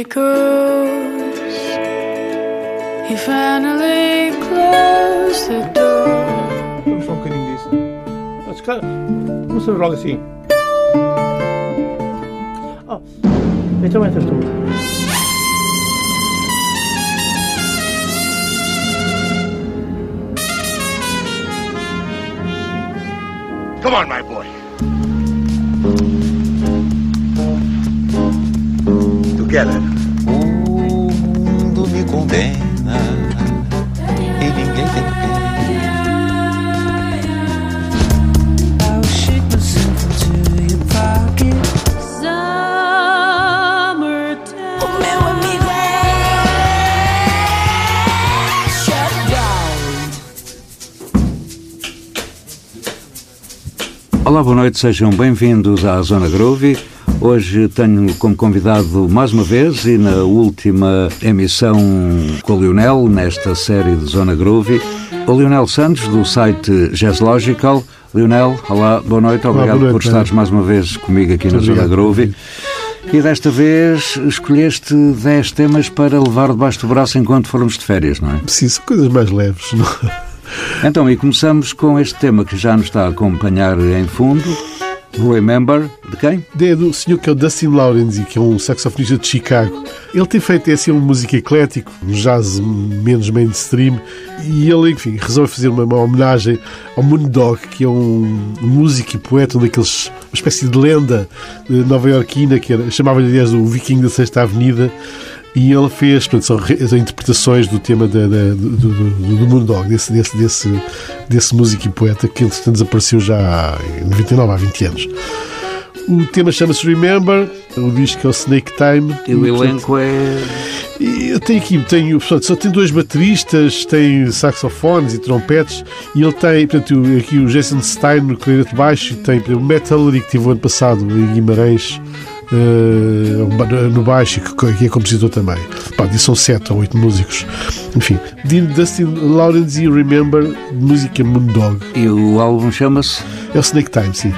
echoes. He finally closed the door. I'm fucking in this. That's kind of. What's the wrong scene? Oh, it's a winter storm. Come on, my boy. Together. Olá, boa noite, sejam bem-vindos à Zona Groovy. Hoje tenho como convidado mais uma vez e na última emissão com o Lionel, nesta série de Zona Groovy, o Lionel Santos, do site Jazzlogical. Lionel, olá, boa noite, obrigado boa noite, por estares mais uma vez comigo aqui na Muito Zona obrigado. Groovy. E desta vez escolheste 10 temas para levar debaixo do braço enquanto formos de férias, não é? Preciso coisas mais leves. Não? Então, e começamos com este tema que já nos está a acompanhar em fundo. Remember, de quem? É do senhor que é o Dustin Lawrence, que é um saxofonista de Chicago. Ele tem feito assim uma música eclético, um jazz menos mainstream, e ele, enfim, resolve fazer uma, uma homenagem ao Moondog, que é um músico e poeta, um daqueles, uma espécie de lenda eh, nova-iorquina, que chamava-lhe, aliás, o Viking da Sexta Avenida, e ele fez, portanto, são, são interpretações do tema da, da- do, do, do, do Moondog, desse, desse, desse, desse músico e poeta que, entretanto, desapareceu já em 99, há 20 anos. O tema chama-se Remember, o disco é o Snake Time. E o elenco é. eu tenho aqui, tenho, portanto, só tem dois bateristas, tem saxofones e trompetes, e ele tem, portanto, aqui o Jason Stein no clarinete baixo, e tem portanto, o Ellery, que teve o ano passado em Guimarães, eh, no baixo, que, que é compositor também. Pá, são sete ou oito músicos. Enfim, Dean Dustin Lawrence e Remember, música Moondog. E o álbum chama-se. É o Snake Time, sim.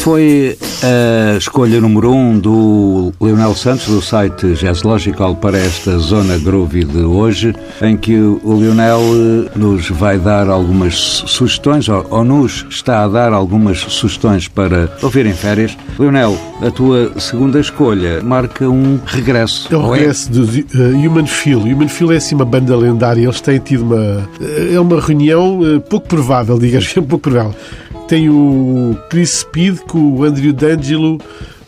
Foi a escolha número um do Leonel Santos, do site Jazzlogical, para esta Zona Groovy de hoje, em que o Leonel eh, nos vai dar algumas sugestões, ou, ou nos está a dar algumas sugestões para ouvir em férias. Leonel, a tua segunda escolha marca um regresso. É o ou regresso do uh, Human Feel. Human Feel é assim uma banda lendária. Eles têm tido uma. uh, É uma reunião uh, pouco provável, digamos, pouco provável. Tem o Chris Speed com o Andrew D'Angelo,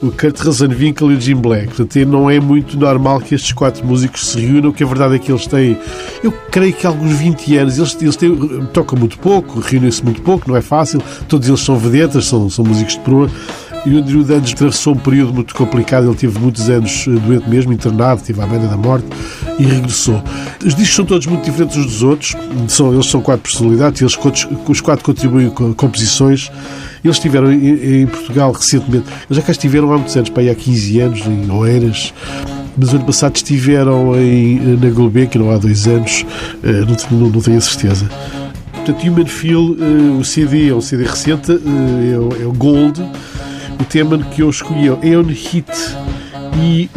o Kurt Rosenwinkel e o Jim Black. Portanto, não é muito normal que estes quatro músicos se reúnam. O que a verdade é que eles têm, eu creio que há alguns 20 anos, eles, eles têm, tocam muito pouco, reúnem-se muito pouco, não é fácil. Todos eles são vedetas, são, são músicos de proa. E o Andrew Dunge atravessou um período muito complicado. Ele teve muitos anos eh, doente mesmo, internado, teve à beira da morte e regressou. Os discos são todos muito diferentes uns dos outros. São, eles são quatro personalidades. Eles, os quatro contribuem com composições. Eles estiveram em, em, Portugal recentemente. Eles já cá estiveram há muitos anos, para aí há 15 anos, em Oeiras. Mas ano passado estiveram em, na Gulbenkian, não há dois anos. Eh, não, não, não tenho a certeza. Portanto, Human Feel, o CD é um CD recente, é, o, é, o Gold. O tema que eu escolhi é Eon Hit. E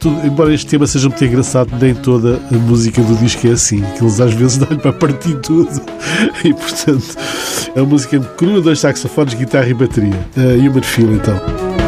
tudo, embora este tema seja muito engraçado, nem toda a música do disco é assim, que eles às vezes dão para partir tudo. E portanto, a música crua, dois saxofones, guitarra e bateria. Uh, Human Feel, então.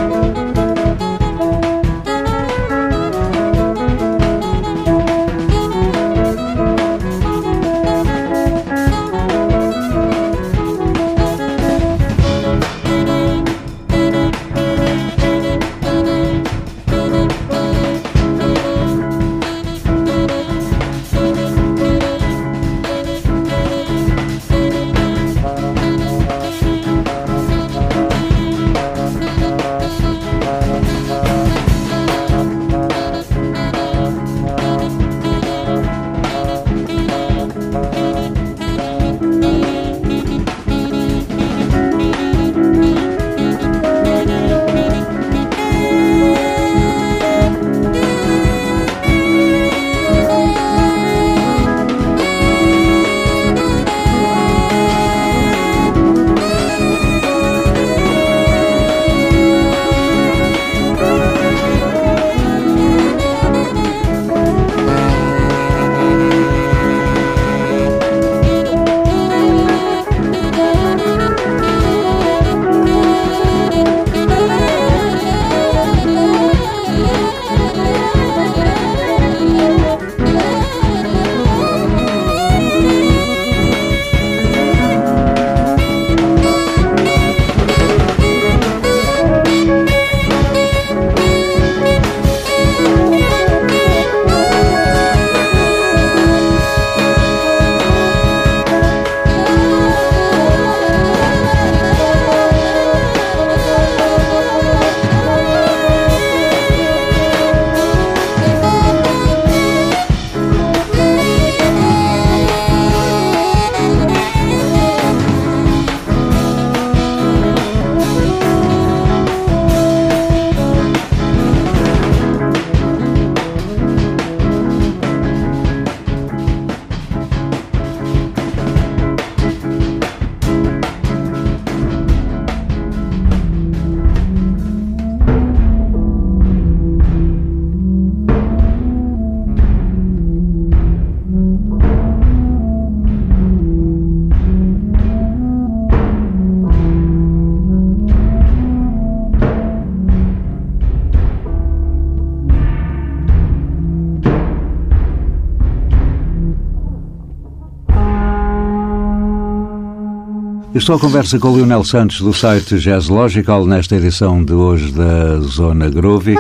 Estou à conversa com o Lionel Santos do site Jazz Logical nesta edição de hoje da Zona Groovy.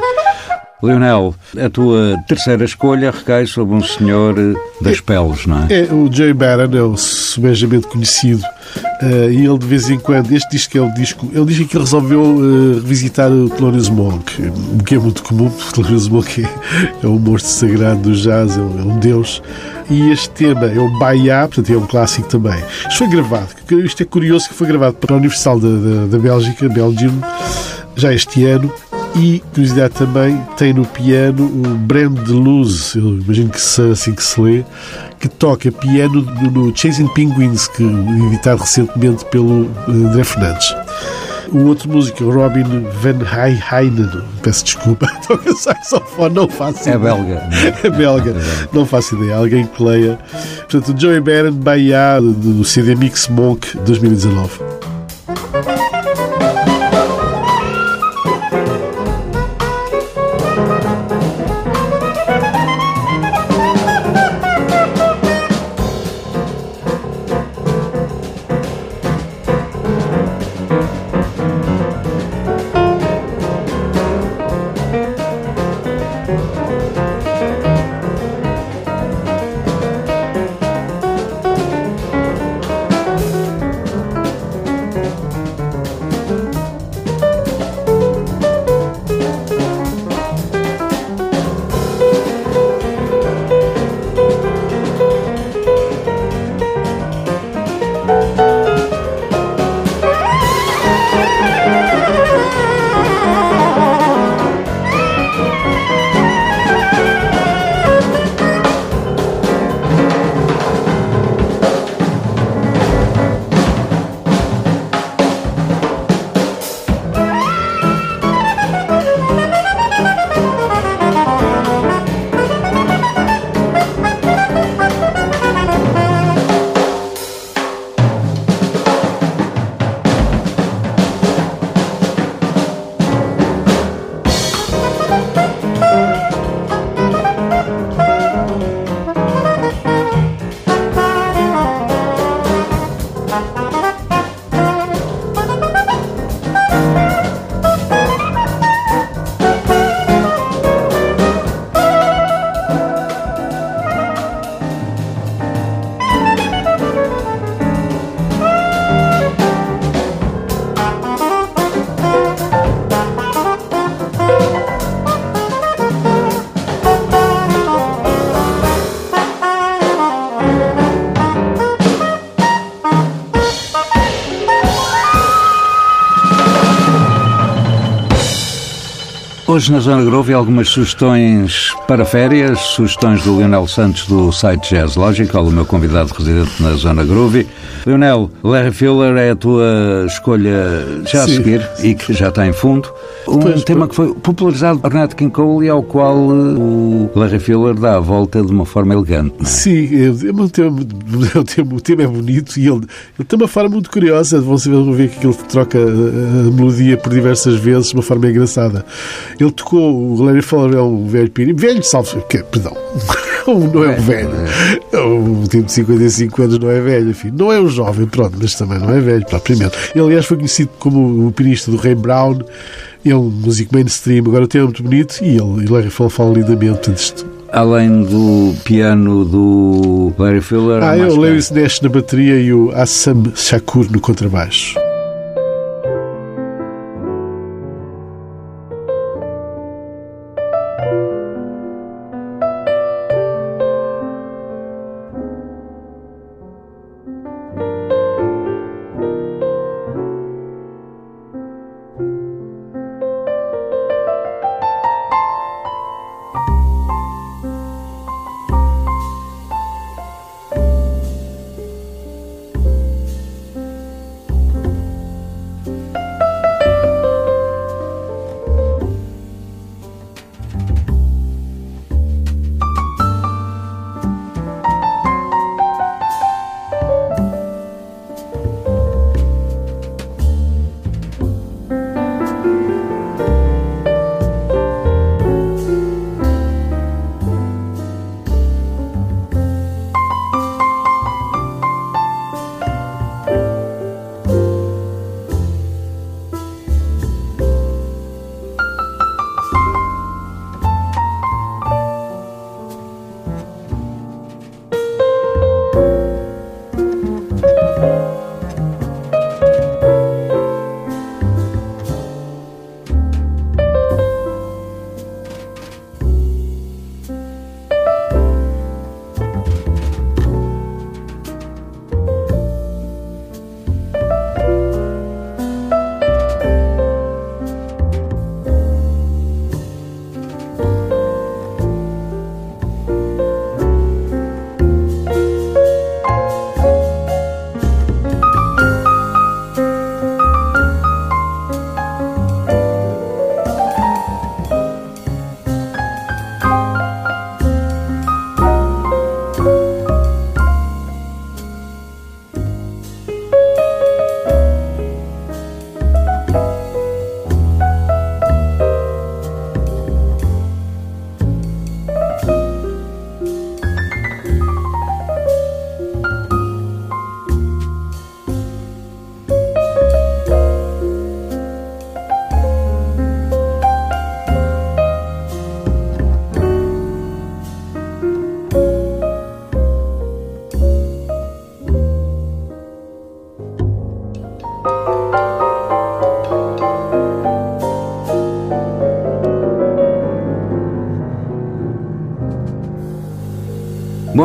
Lionel, a tua terceira escolha recai sobre um senhor das peles, não é? É, o Jay Barron é o subejamente conhecido uh, e ele de vez em quando, este disco é o disco, ele diz que resolveu uh, revisitar o Thelonious Monk, o que é muito comum, porque o Thelonious Monk é, é um monstro sagrado do jazz, é um, é um deus e este tema é o Bahia, portanto é um clássico também. Isto foi gravado, isto é curioso que foi gravado para a Universal da, da, da Bélgica, Belgium, já este ano, e, curiosidade também, tem no piano o Brand de Luz, eu imagino que se, assim que se lê, que toca piano no Chasing Penguins, que editado recentemente pelo André Fernandes. O outro músico, Robin Van Heijnen, peço desculpa, toca saxofone, não faço é ideia. É belga. É belga, não faço ideia, alguém que leia. Portanto, Joey Barron, Bahia, do CD Mix Monk 2019. Hoje na Zona Grove algumas sugestões para férias, sugestões do Leonel Santos do site Jazz Logical, o meu convidado residente na Zona Grove. Leonel, Larry Fuller é a tua escolha já a Sim. seguir e que já está em fundo. Um Pois, tema pois. que foi popularizado por Nat King Cole e ao qual eh, o Larry Fuller dá a volta de uma forma elegante. é? Sim, é, é um tema, é um tema- o tema é bonito e ele, ele tem uma forma muito curiosa. Saber vão ver que ele troca a, a melodia por diversas vezes de uma forma engraçada. Ele tocou, o Larry Fuller é um velho piri, velho, salve, que, perdão, não é um velho. Um tipo de 55 anos não é velho, enfim. Não é um jovem, pronto, mas também não é velho, propriamente. Ele, aliás, foi conhecido como o pianista do Ray Brown. É um músico mainstream, agora o tema é muito bonito e ele e Larry Fuller falam lindamente. Portanto, isto Além do piano do Larry Fuller, Ah, é o? Lewis Nash na bateria e o Assam Shakur no contrabaixo.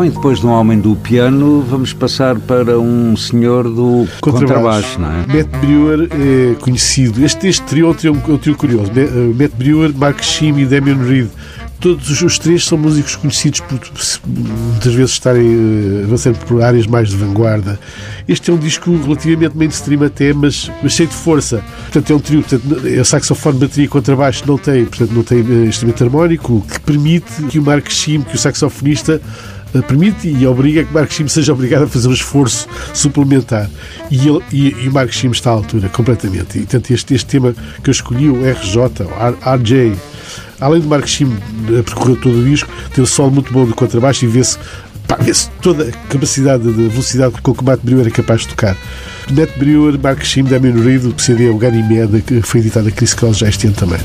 E depois de um homem do piano, vamos passar para um senhor do contrabaixo, não é? Matt Brewer é conhecido. Este, este trio é um trio, é um trio curioso. Ma- eh, Matt Brewer, Mark Shim e Damian Reed. Todos os, três são músicos conhecidos por muitas vezes estarem eh, avançando por áreas mais de vanguarda. Este é um disco relativamente mainstream até, mas, mas cheio de força. Portanto, é um trio. Portanto, é saxofone, bateria e contrabaixo não tem, portanto, não tem instrumento harmónico, o que permite que o Mark Shim, que o saxofonista, permite e obriga que Mark Shim seja obrigado a fazer um esforço suplementar. E, ele, e, e Shim está à altura, completamente. E, portanto, este, este tema que eu escolhi, o RJ, o RJ, além do Mark Shim eh, percorrer todo o disco, tem um solo muito bom do contrabaixo e vê-se vê-se toda a capacidade de velocidade com que Matt Brewer é capaz de tocar. Matt Brewer, Mark Shim, Damien Reed, o CD é o Ganymede, que foi editado a Chris Cross já este ano também.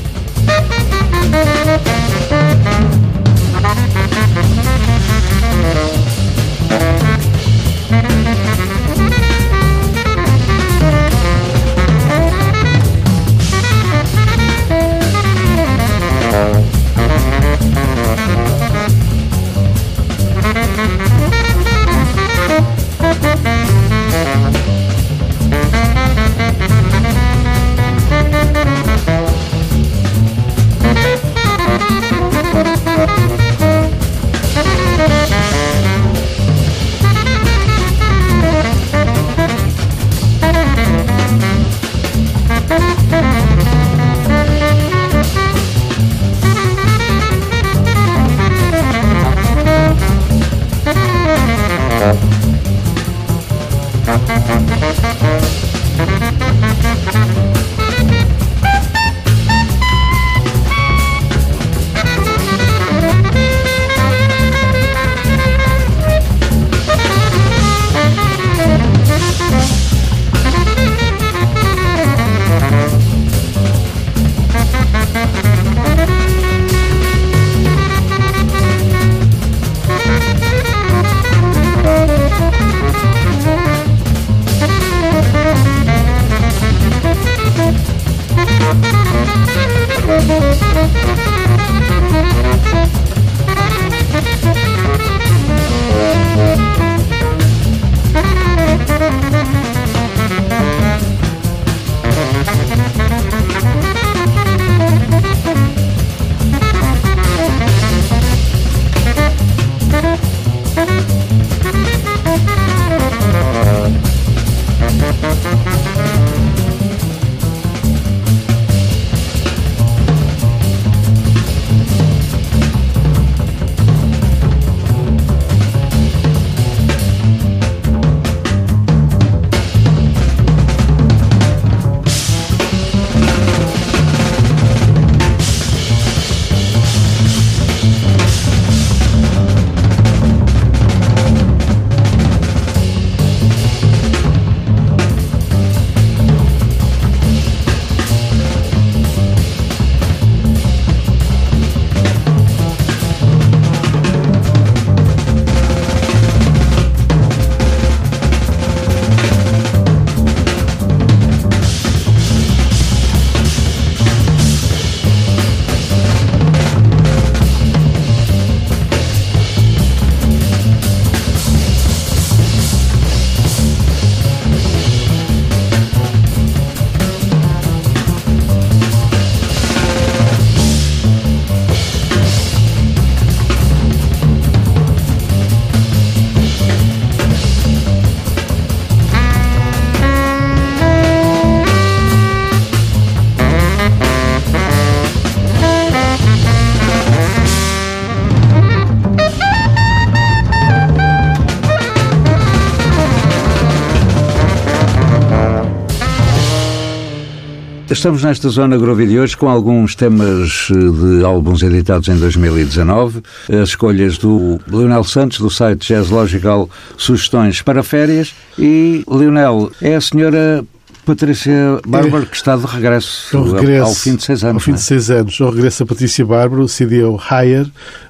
Estamos nesta zona groovy de hoje com alguns temas eh, de álbuns editados em 2019, as escolhas do Leonel Santos, do site Jazz Logical, sugestões para férias. E, Leonel, é a senhora Patrícia Bárbara que está de regresso, Eu regresso ao fim de seis anos. Ao fim não é? de seis anos. Eu regresso a Patrícia Bárbara, o CD é o Higher.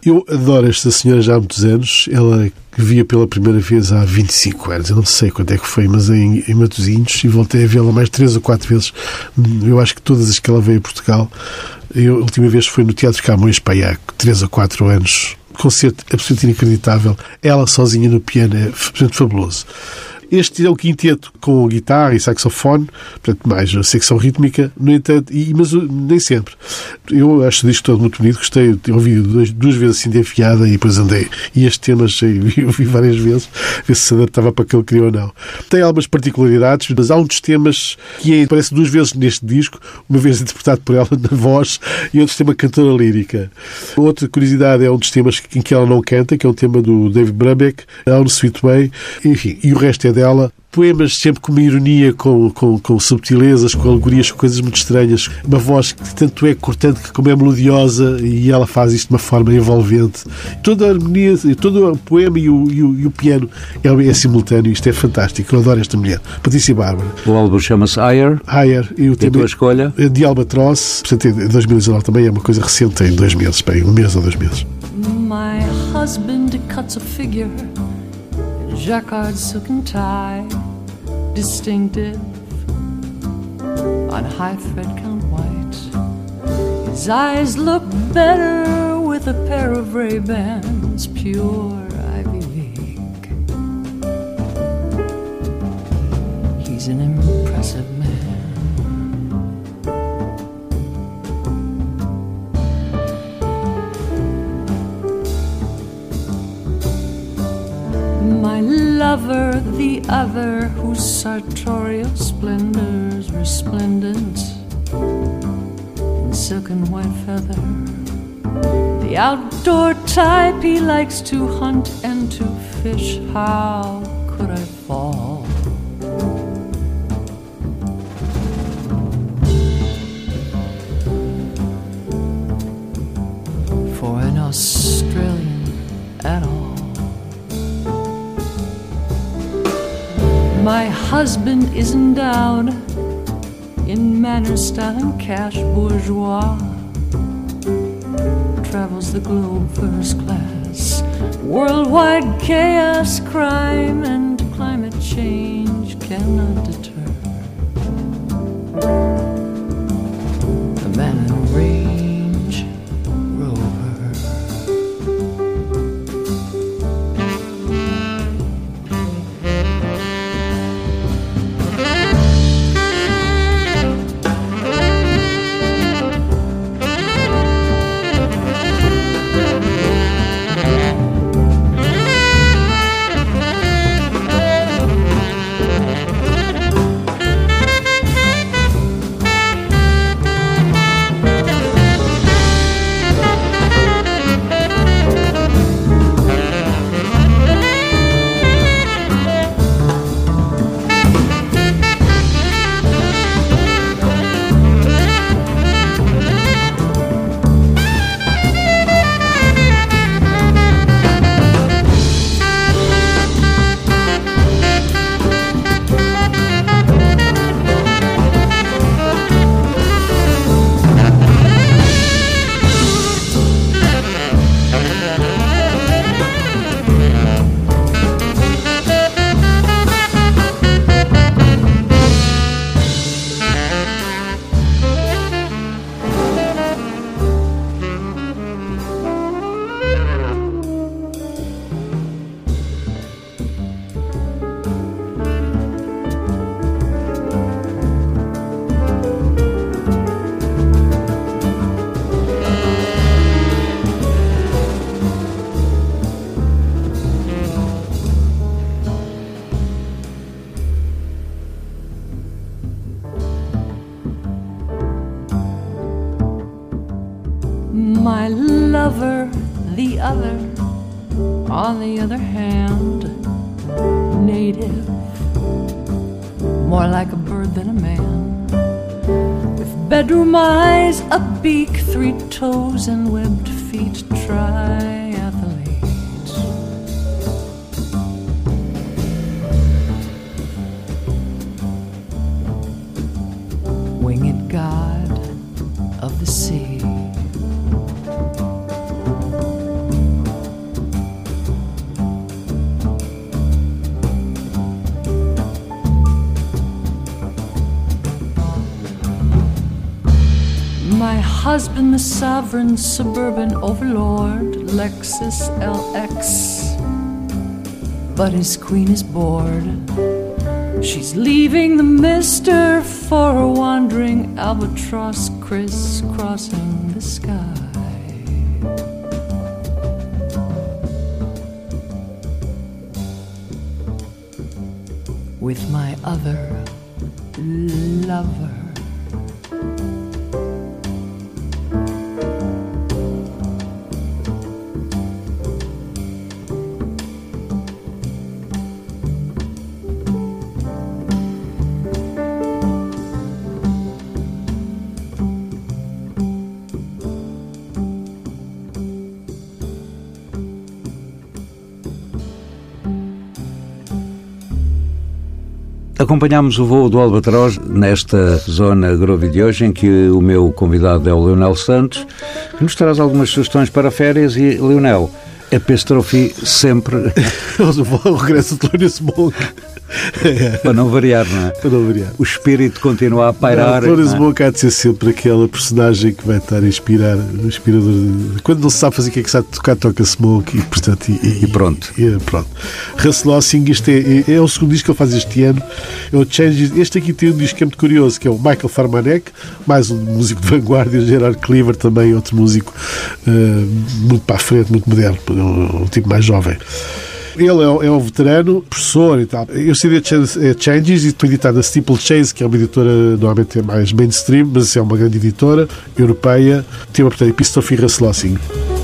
Eu adoro esta senhora já há muitos anos. Ela que via pela primeira vez há 25 anos. Eu não sei quando é que foi, mas em, em Matosinhos. E voltei a vê-la mais três ou quatro vezes. Eu acho que todas as que ela veio a Portugal. Eu, a última vez foi no Teatro Camões Paiá, três ou quatro anos. Concerto absolutamente inacreditável. Ela sozinha no piano é absolutamente fabuloso. Este é o quinteto com guitarra e saxofone, portanto, mais a secção rítmica, no entanto, e, mas uh, nem sempre. Eu acho disto todo muito bonito, gostei, eu ouvi duas, duas vezes assim de enfiada e depois andei. E este tema achei, vi, várias vezes, ver se se adaptava para aquele que queria ou não. Tem algumas particularidades, mas há um dos temas que é, aparece duas vezes neste disco, uma vez interpretado por ela na voz e outro tema cantora lírica. Outra curiosidade é um dos temas em que ela não canta, que é um tema do David Brubeck, On Sweet Way, enfim, e o resto é dela. Poemas sempre com uma ironia, com, com, com subtilezas, com alegorias, com coisas muito estranhas. Uma voz que tanto é cortante como é melodiosa e ela faz isto de uma forma envolvente. Toda a harmonia, todo o poema e o, e o, e o piano é, é simultâneo. Isto é fantástico. Eu adoro esta mulher. Patrícia Bárbara. O álbum chama-se Higher. Higher e o E a tua tema escolha? é de Albatross. Portanto, em 2019 também é uma coisa recente, tem dois meses, bem, um mês ou dois meses. My husband cuts a figure jacquard silken tie, distinctive on high thread count white. His eyes look better with a pair of Ray Bans, pure Ivy League. He's an impressive lover, the other, whose sartorial splendors resplendent in silk and white feather. The outdoor type he likes to hunt and to fish. How could I fall? For an Australian at all. My husband is endowed in manner, style, and cash bourgeois. Travels the globe first class. Worldwide chaos, crime, and climate change cannot deter. Sovereign suburban overlord, Lexus LX. But his queen is bored. She's leaving the mister for a wandering albatross crisscrossing the sky. With my other lover. Acompanhámos o voo do Albatroz nesta zona Grove de hoje, em que o meu convidado é o Leonel Santos, que nos traz algumas sugestões para férias. E, Leonel, epístrofe sempre o regresso de Thelonious Monk. para não variar, não é? Para não variar. O espírito continua a pairar. Thelonious não é? Monk há de ser sempre aquela personagem que vai estar a inspirar, inspirador. Quando não se sabe fazer o que é que sabe tocar, toca Smoke e, portanto, e, E pronto. E, pronto. Russ Lossing, isto é, é, é o segundo disco que ele faz este ano. É o Changes. Este aqui tem um disco que é muito curioso, que é o Michael Farmanek, mais um músico de vanguarda, e o Gerard Cleaver, também outro músico eh, muito para a frente, muito moderno, um, um tipo mais jovem. Ele é, o- é um veterano, professor e tal. Eu sei de Changes e estou editado na Steeple Chase, que é uma editora normalmente é mais mainstream, mas é uma grande editora europeia. Tem uma portanto Epistophe e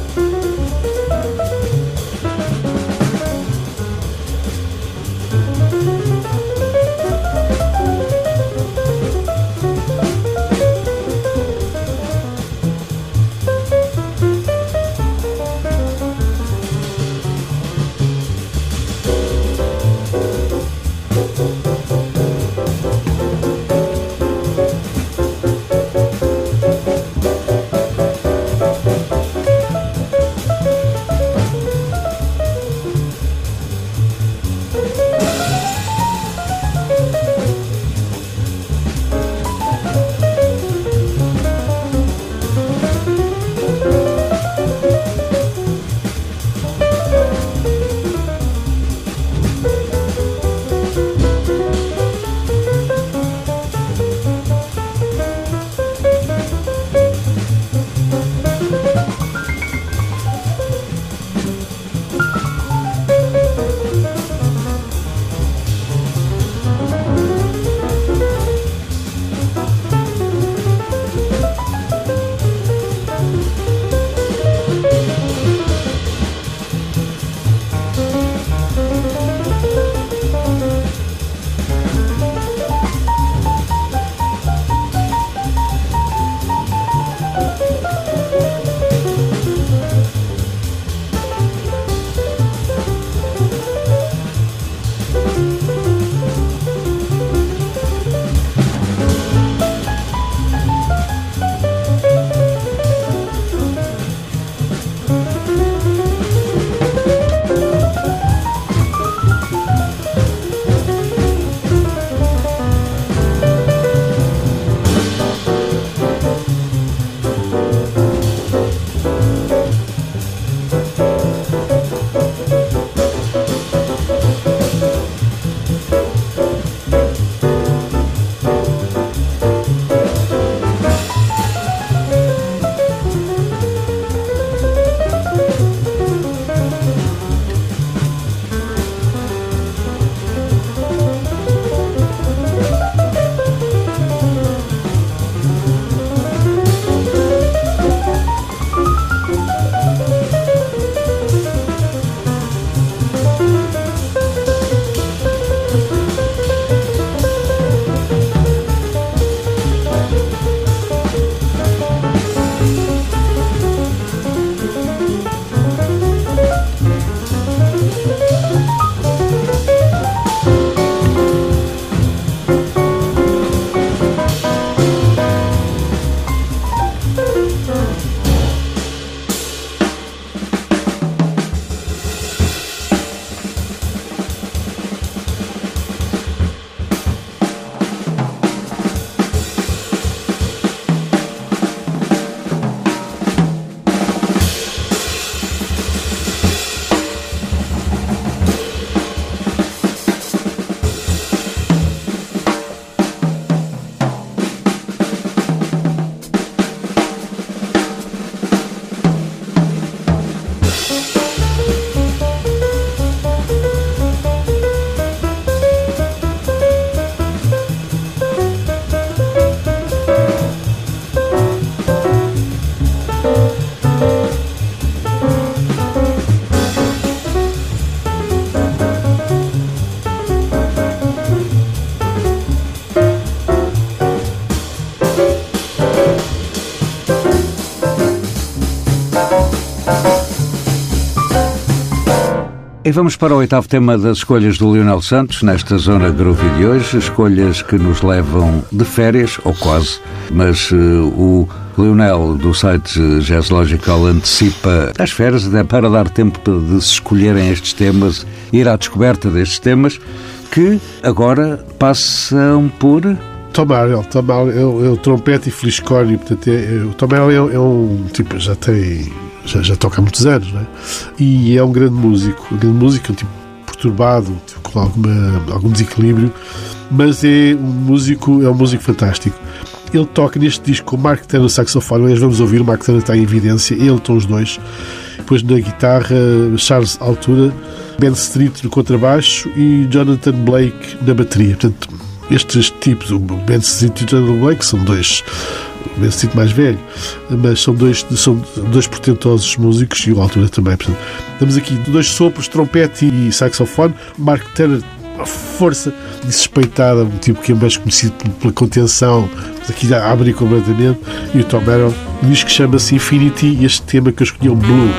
E vamos para o oitavo tema das escolhas do Lionel Santos, nesta zona groovy de hoje. Escolhas que nos levam de férias, ou quase, mas uh, o Lionel, do site Jazz Logical, antecipa as férias até para dar tempo de se escolherem estes temas, ir à descoberta destes temas, que agora passam por Tom Arell, Tom Arell é, é o trompete e fliscórnio, portanto, é, é, o Tom Arell é, é, um tipo, já tem, já, já toca há muitos anos, não é? E é um grande músico, um grande músico, um tipo perturbado, tipo, com alguma, algum desequilíbrio, mas é um músico, é um músico fantástico. Ele toca neste disco com o Mark Turner saxofone, nós vamos ouvir, o Mark Turner está em evidência, ele estão os dois. Depois na guitarra, Charles Altura, Ben Street no contrabaixo e Jonathan Blake na bateria. Portanto, estes tipos, o Ben Street e o Jonathan Blake, são dois o Ben Street mais velho, mas são dois, são dois portentosos músicos e o Altura também. Portanto, temos aqui dois sopros, trompete e saxofone. Mark Turner uma força desrespeitada, um tipo que é mais conhecido pela contenção, mas aqui já abre completamente. E o Tom Arrow diz que chama-se Infinity e este tema que eu escolhi é o Blue.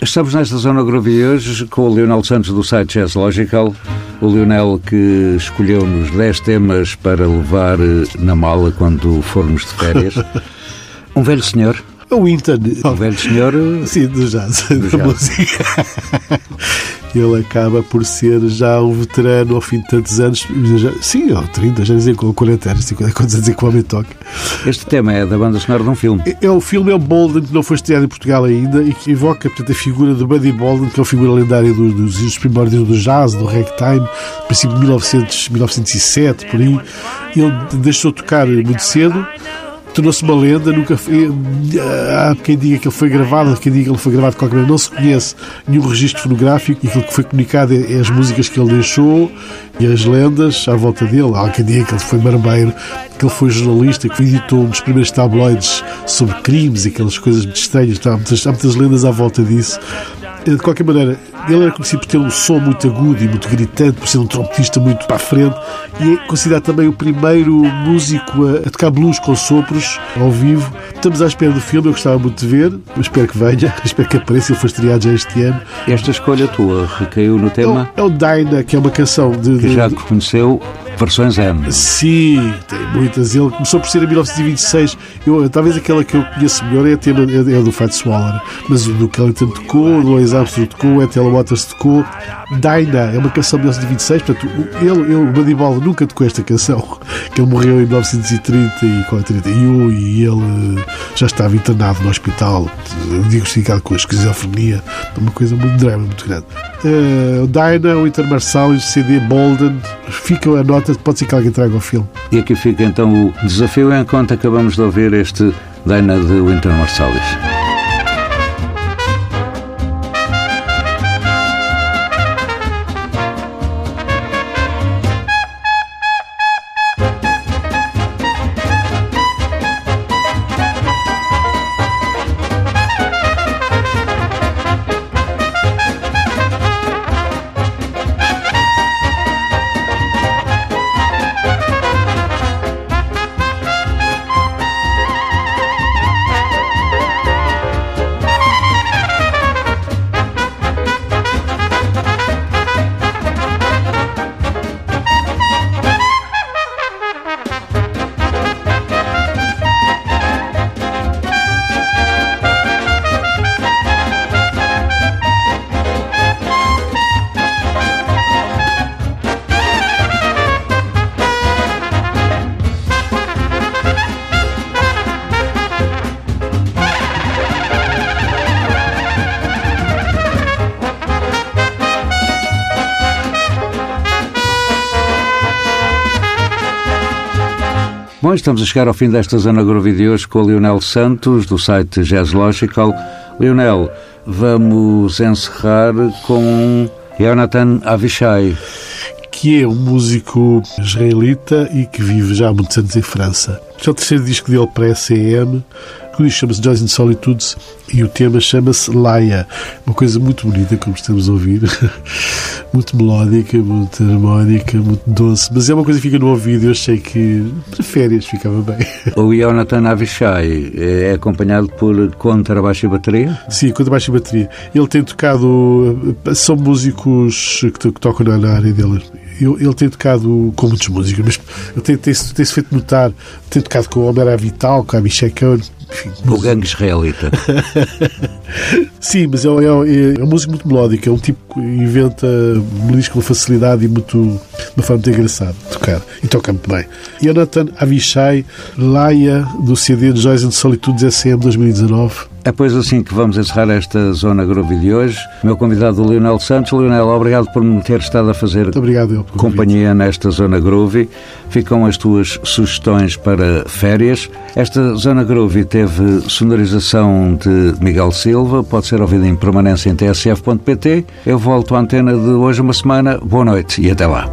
Estamos nesta zona groovy hoje com o Leonel Santos do site Jazz Logical. O Leonel que escolheu nos 10 temas para levar eh, na mala quando formos de férias. Um velho senhor. O Winton. Um velho senhor. eh, Sim, do jazz, Do da jazz. música. Ele acaba por ser já um veterano ao fim de tantos anos. Já, sim, ó, 30, já dizem com 40 anos, 50, quantos anos é que o homem toca. Este tema é da banda sonora de um filme. É, é o filme é o Bolden, que não foi estreado em Portugal ainda e que evoca portanto, a figura do Buddy Bolden, que é uma figura lendária do- dos, dos primórdios do jazz, do ragtime, princípio de 1900, 1907, por aí. Ele deixou de tocar muito cedo. Tornou-se uma lenda, nunca foi. Há quem diga que ele foi gravado, há quem diga que ele foi gravado de qualquer maneira. Não se conhece nenhum registro fonográfico e aquilo que foi comunicado é, é as músicas que ele deixou e as lendas à volta dele. Há quem diga que ele foi marmeiro, que ele foi jornalista, que editou um dos primeiros tabloides sobre crimes e aquelas coisas muito estranhas. Há muitas, há muitas lendas à volta disso. De qualquer maneira, ele era conhecido por ter um som muito agudo e muito gritante, por ser um trompetista muito para a frente e é considerado também o primeiro músico a, a tocar blues com sopros ao vivo. Estamos à espera do filme, eu gostava muito de ver, mas espero que venha, espero que apareça. Ele foi estreado já este ano. Esta escolha tua recaiu no É o, tema é o Dinah, que é uma canção de. que já conheceu versões N. Sim, tem muitas. Ele começou por ser em 1926. Eu, talvez aquela que eu conheço melhor é a tema é, é do Fat Swaller. Mas o Duke Ellington tocou, o Louis Armstrong tocou, o Ethel Waters tocou. Dinah é uma canção de 1926. Portanto, o- ele, ele, o Ball nunca tocou esta canção. Que ele morreu em 1930 e 31 e ele já estava internado no hospital, diagnosticado com a esquizofrenia. Uma coisa muito drama, muito grande. Eh, o Dinah, o Inter Marsalis, CD Bolden. Fica a nota, pode ser que alguém traga o filme. E aqui fica então o desafio enquanto acabamos de ouvir este Daina de Winter Marsalis. Bom, estamos a chegar ao fim desta Zona Groovy de hoje com o Leonel Santos, do site Jazz Logical. Leonel, vamos encerrar com Jonathan Avishai. que é um músico israelita e que vive já há muitos anos em França. Este é o terceiro disco dele pré-CM. O disco chama-se Joys and Solitudes e o tema chama-se Laia. Uma coisa muito bonita, como estamos a ouvir. muito melódica, muito harmónica, muito doce. Mas é uma coisa que fica no ouvido. Eu achei que para férias ficava bem. O Jonathan Avishai é acompanhado por contrabaixo e bateria. Sim, quanto baixo e bateria. Ele tem tocado. São músicos que, to- que tocam na área dele. Eu- Ele tem tocado com muitos músicos, mas ele tem- tem-se tem-se feito notar. Tem tocado com o Homer Avital, com a Michel Cohen. Enfim, O gangue israelita. Sim, mas é, é, é uma música muito melódica. É um tipo que inventa melodias com facilidade e muito, de uma forma muito engraçada de tocar. E toca muito bem. Jonathan Avishai, Laia, do CD de Joys and Solitudes SM 2019. É pois assim que vamos encerrar esta Zona Groovy de hoje. Meu convidado, o Leonel Santos. Leonel, obrigado por me ter estado a fazer Muito obrigado, companhia nesta Zona Groovy. Ficam as tuas sugestões para férias. Esta Zona Groovy teve sonorização de Miguel Silva, pode ser ouvida em permanência em tsf.pt. Eu volto à antena de hoje uma semana. Boa noite e até lá.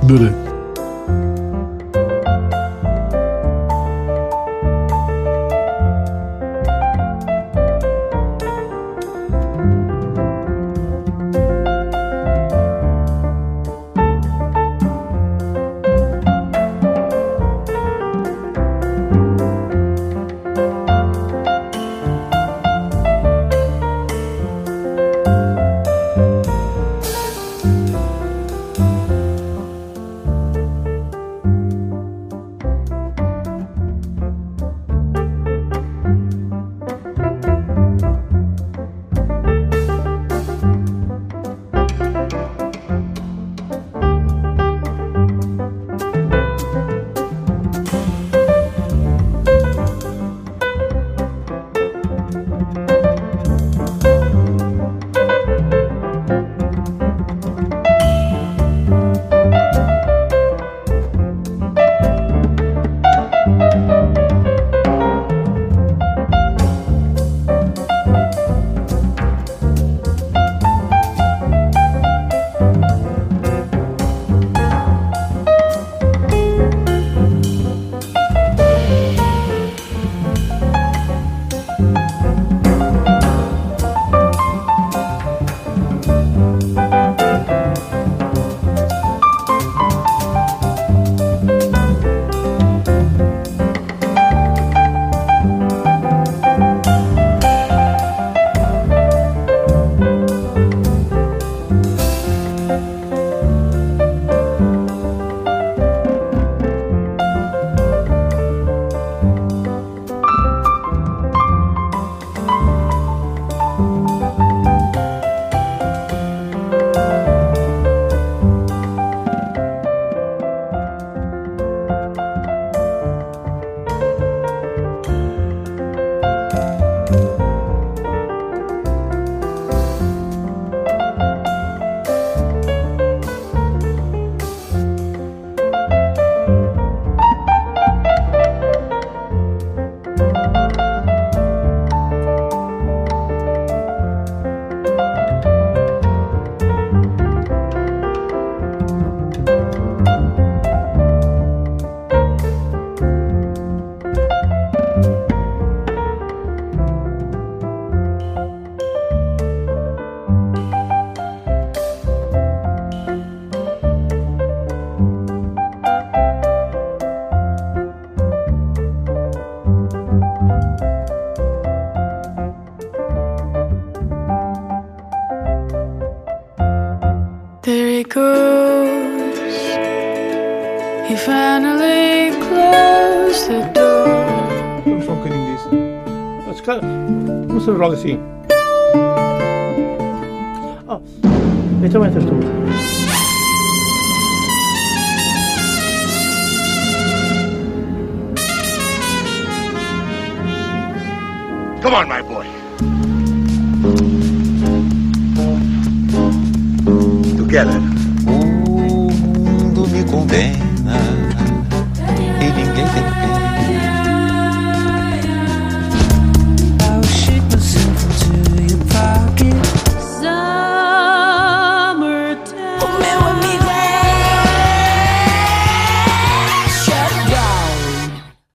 Começamos logo assim. Ah, então entras tu.